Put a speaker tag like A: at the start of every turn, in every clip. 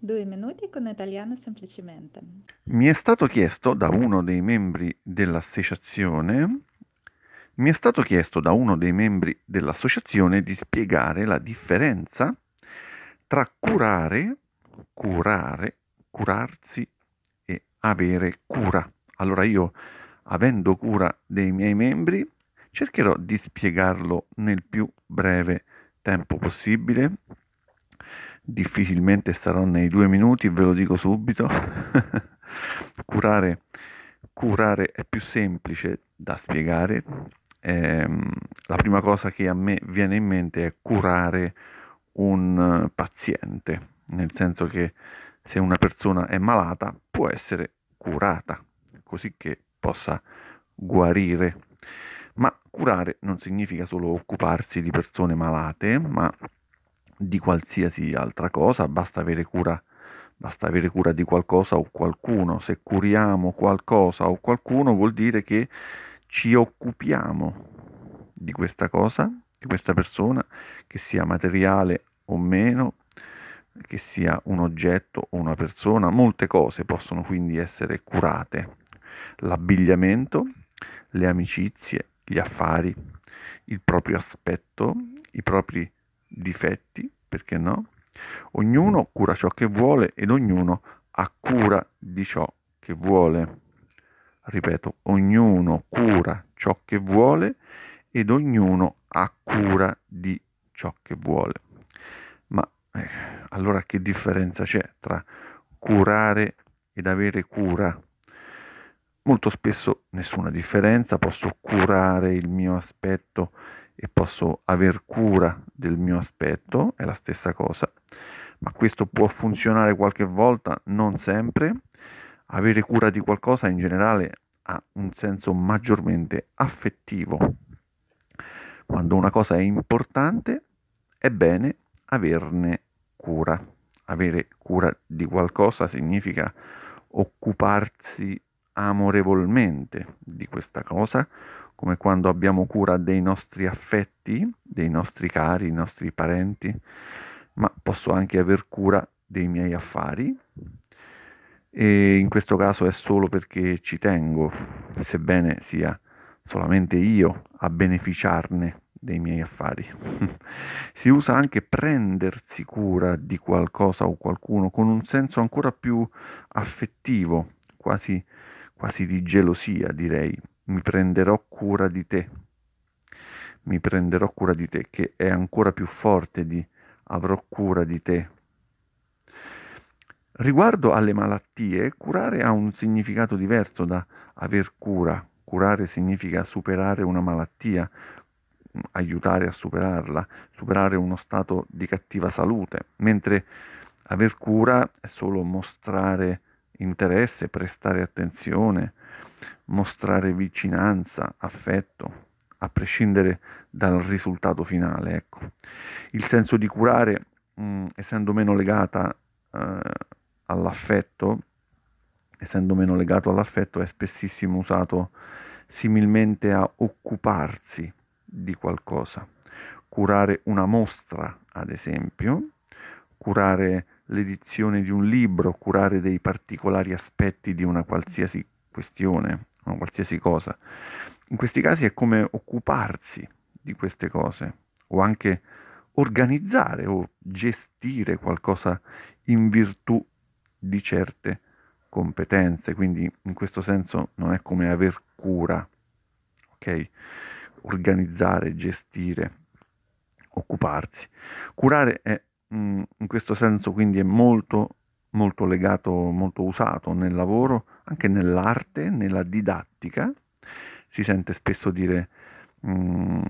A: Due minuti con italiano semplicemente.
B: Mi è stato chiesto da uno dei membri dell'associazione mi è stato chiesto da uno dei membri dell'associazione di spiegare la differenza tra curare, curare, curarsi e avere cura. Allora io, avendo cura dei miei membri, cercherò di spiegarlo nel più breve tempo possibile difficilmente starò nei due minuti, ve lo dico subito. curare, curare è più semplice da spiegare. Eh, la prima cosa che a me viene in mente è curare un paziente, nel senso che se una persona è malata può essere curata, così che possa guarire. Ma curare non significa solo occuparsi di persone malate, ma di qualsiasi altra cosa, basta avere cura, basta avere cura di qualcosa o qualcuno. Se curiamo qualcosa o qualcuno vuol dire che ci occupiamo di questa cosa, di questa persona, che sia materiale o meno, che sia un oggetto o una persona, molte cose possono quindi essere curate. L'abbigliamento, le amicizie, gli affari, il proprio aspetto, i propri difetti, perché no? Ognuno cura ciò che vuole ed ognuno ha cura di ciò che vuole. Ripeto, ognuno cura ciò che vuole ed ognuno ha cura di ciò che vuole. Ma eh, allora che differenza c'è tra curare ed avere cura? Molto spesso nessuna differenza, posso curare il mio aspetto e posso aver cura del mio aspetto, è la stessa cosa, ma questo può funzionare qualche volta, non sempre. Avere cura di qualcosa in generale ha un senso maggiormente affettivo. Quando una cosa è importante, è bene averne cura. Avere cura di qualcosa significa occuparsi amorevolmente di questa cosa, come quando abbiamo cura dei nostri affetti, dei nostri cari, i nostri parenti, ma posso anche aver cura dei miei affari e in questo caso è solo perché ci tengo, sebbene sia solamente io a beneficiarne dei miei affari. si usa anche prendersi cura di qualcosa o qualcuno con un senso ancora più affettivo, quasi, quasi di gelosia direi mi prenderò cura di te, mi prenderò cura di te, che è ancora più forte di avrò cura di te. Riguardo alle malattie, curare ha un significato diverso da aver cura. Curare significa superare una malattia, aiutare a superarla, superare uno stato di cattiva salute, mentre aver cura è solo mostrare interesse, prestare attenzione, mostrare vicinanza, affetto, a prescindere dal risultato finale. Ecco. Il senso di curare, mh, mm, essendo meno legata eh, all'affetto, essendo meno legato all'affetto, è spessissimo usato similmente a occuparsi di qualcosa. Curare una mostra, ad esempio, curare l'edizione di un libro, curare dei particolari aspetti di una qualsiasi questione, una qualsiasi cosa. In questi casi è come occuparsi di queste cose o anche organizzare o gestire qualcosa in virtù di certe competenze, quindi in questo senso non è come aver cura, ok? Organizzare, gestire, occuparsi. Curare è mm, in questo senso quindi è molto molto legato, molto usato nel lavoro, anche nell'arte, nella didattica. Si sente spesso dire, mh, mm,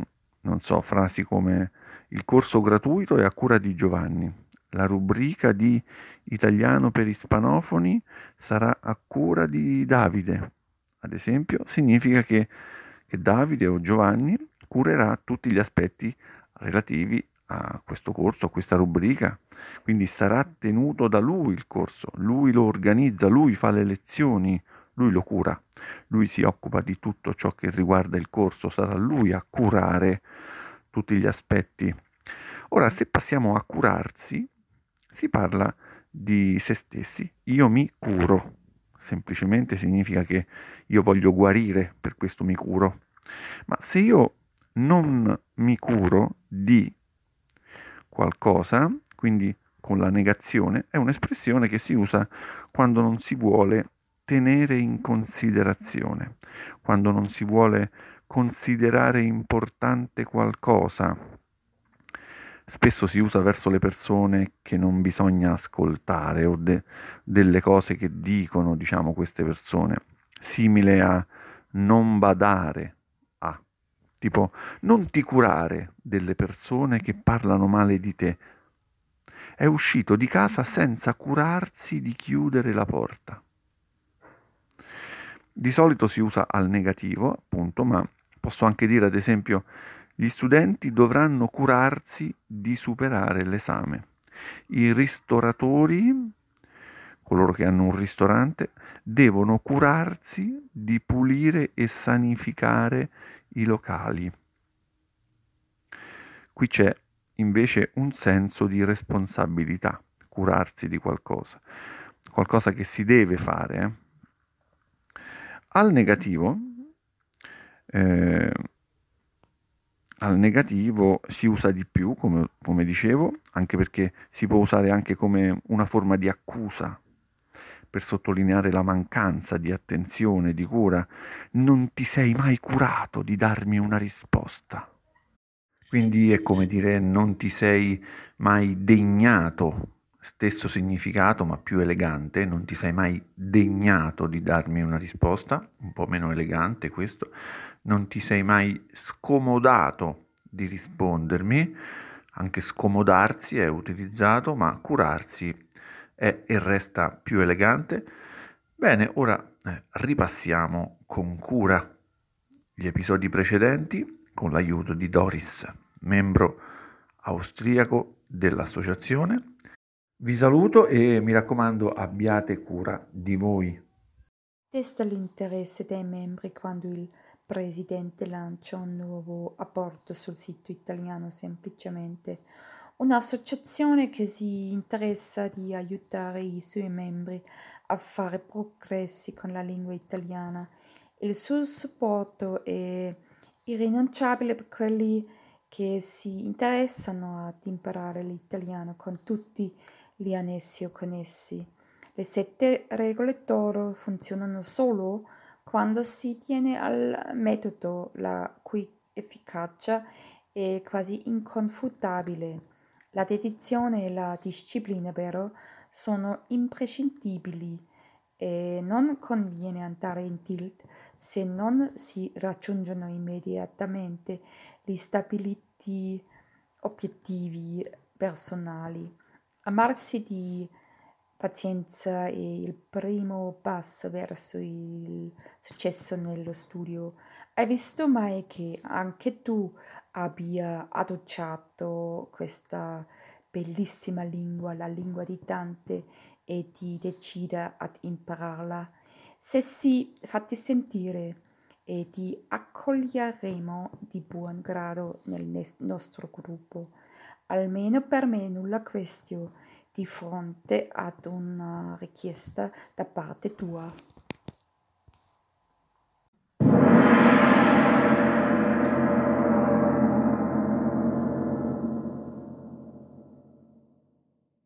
B: non so, frasi come il corso gratuito è a cura di Giovanni, la rubrica di italiano per ispanofoni sarà a cura di Davide. Ad esempio, significa che, che Davide o Giovanni curerà tutti gli aspetti relativi a questo corso, a questa rubrica, quindi sarà tenuto da lui il corso, lui lo organizza, lui fa le lezioni, lui lo cura, lui si occupa di tutto ciò che riguarda il corso, sarà lui a curare tutti gli aspetti. Ora, se passiamo a curarsi, si parla di se stessi. Io mi curo, semplicemente significa che io voglio guarire, per questo mi curo. Ma se io non mi curo di qualcosa, quindi con la negazione, è un'espressione che si usa quando non si vuole tenere in considerazione, quando non si vuole considerare importante qualcosa. Spesso si usa verso le persone che non bisogna ascoltare o de- delle cose che dicono, diciamo, queste persone, simile a non badare tipo non ti curare delle persone che parlano male di te. È uscito di casa senza curarsi di chiudere la porta. Di solito si usa al negativo, appunto, ma posso anche dire, ad esempio, gli studenti dovranno curarsi di superare l'esame. I ristoratori, coloro che hanno un ristorante, devono curarsi di pulire e sanificare i locali. Qui c'è invece un senso di responsabilità, curarsi di qualcosa, qualcosa che si deve fare. Eh? Al negativo, eh, al negativo si usa di più, come, come dicevo, anche perché si può usare anche come una forma di accusa per sottolineare la mancanza di attenzione, di cura. Non ti sei mai curato di darmi una risposta. Quindi è come dire non ti sei mai degnato stesso significato ma più elegante, non ti sei mai degnato di darmi una risposta, un po' meno elegante questo, non ti sei mai scomodato di rispondermi, anche scomodarsi è utilizzato, ma curarsi è e resta più elegante. Bene, ora eh, ripassiamo con cura gli episodi precedenti con l'aiuto di Doris, membro austriaco dell'associazione vi saluto e mi raccomando abbiate cura di voi.
C: Testa l'interesse dei membri quando il presidente lancia un nuovo apporto sul sito italiano semplicemente un'associazione che si interessa di aiutare i suoi membri a fare progressi con la lingua italiana. Il suo supporto è irrinunciabile per quelli che si interessano ad imparare l'italiano con tutti i li anessi o connessi. Le sette regole d'oro funzionano solo quando si tiene al metodo la cui efficacia è quasi inconfutabile. La dedizione e la disciplina però sono imprescindibili e non conviene andare in tilt se non si raggiungono immediatamente gli stabiliti obiettivi personali. Amarsi di pazienza è il primo passo verso il successo nello studio. Hai visto mai che anche tu abbia adocciato questa bellissima lingua, la lingua di Dante, e ti decida ad impararla? Se sì, fatti sentire e ti accoglieremo di buon grado nel nostro gruppo almeno per me nulla questio di fronte ad una richiesta da parte tua.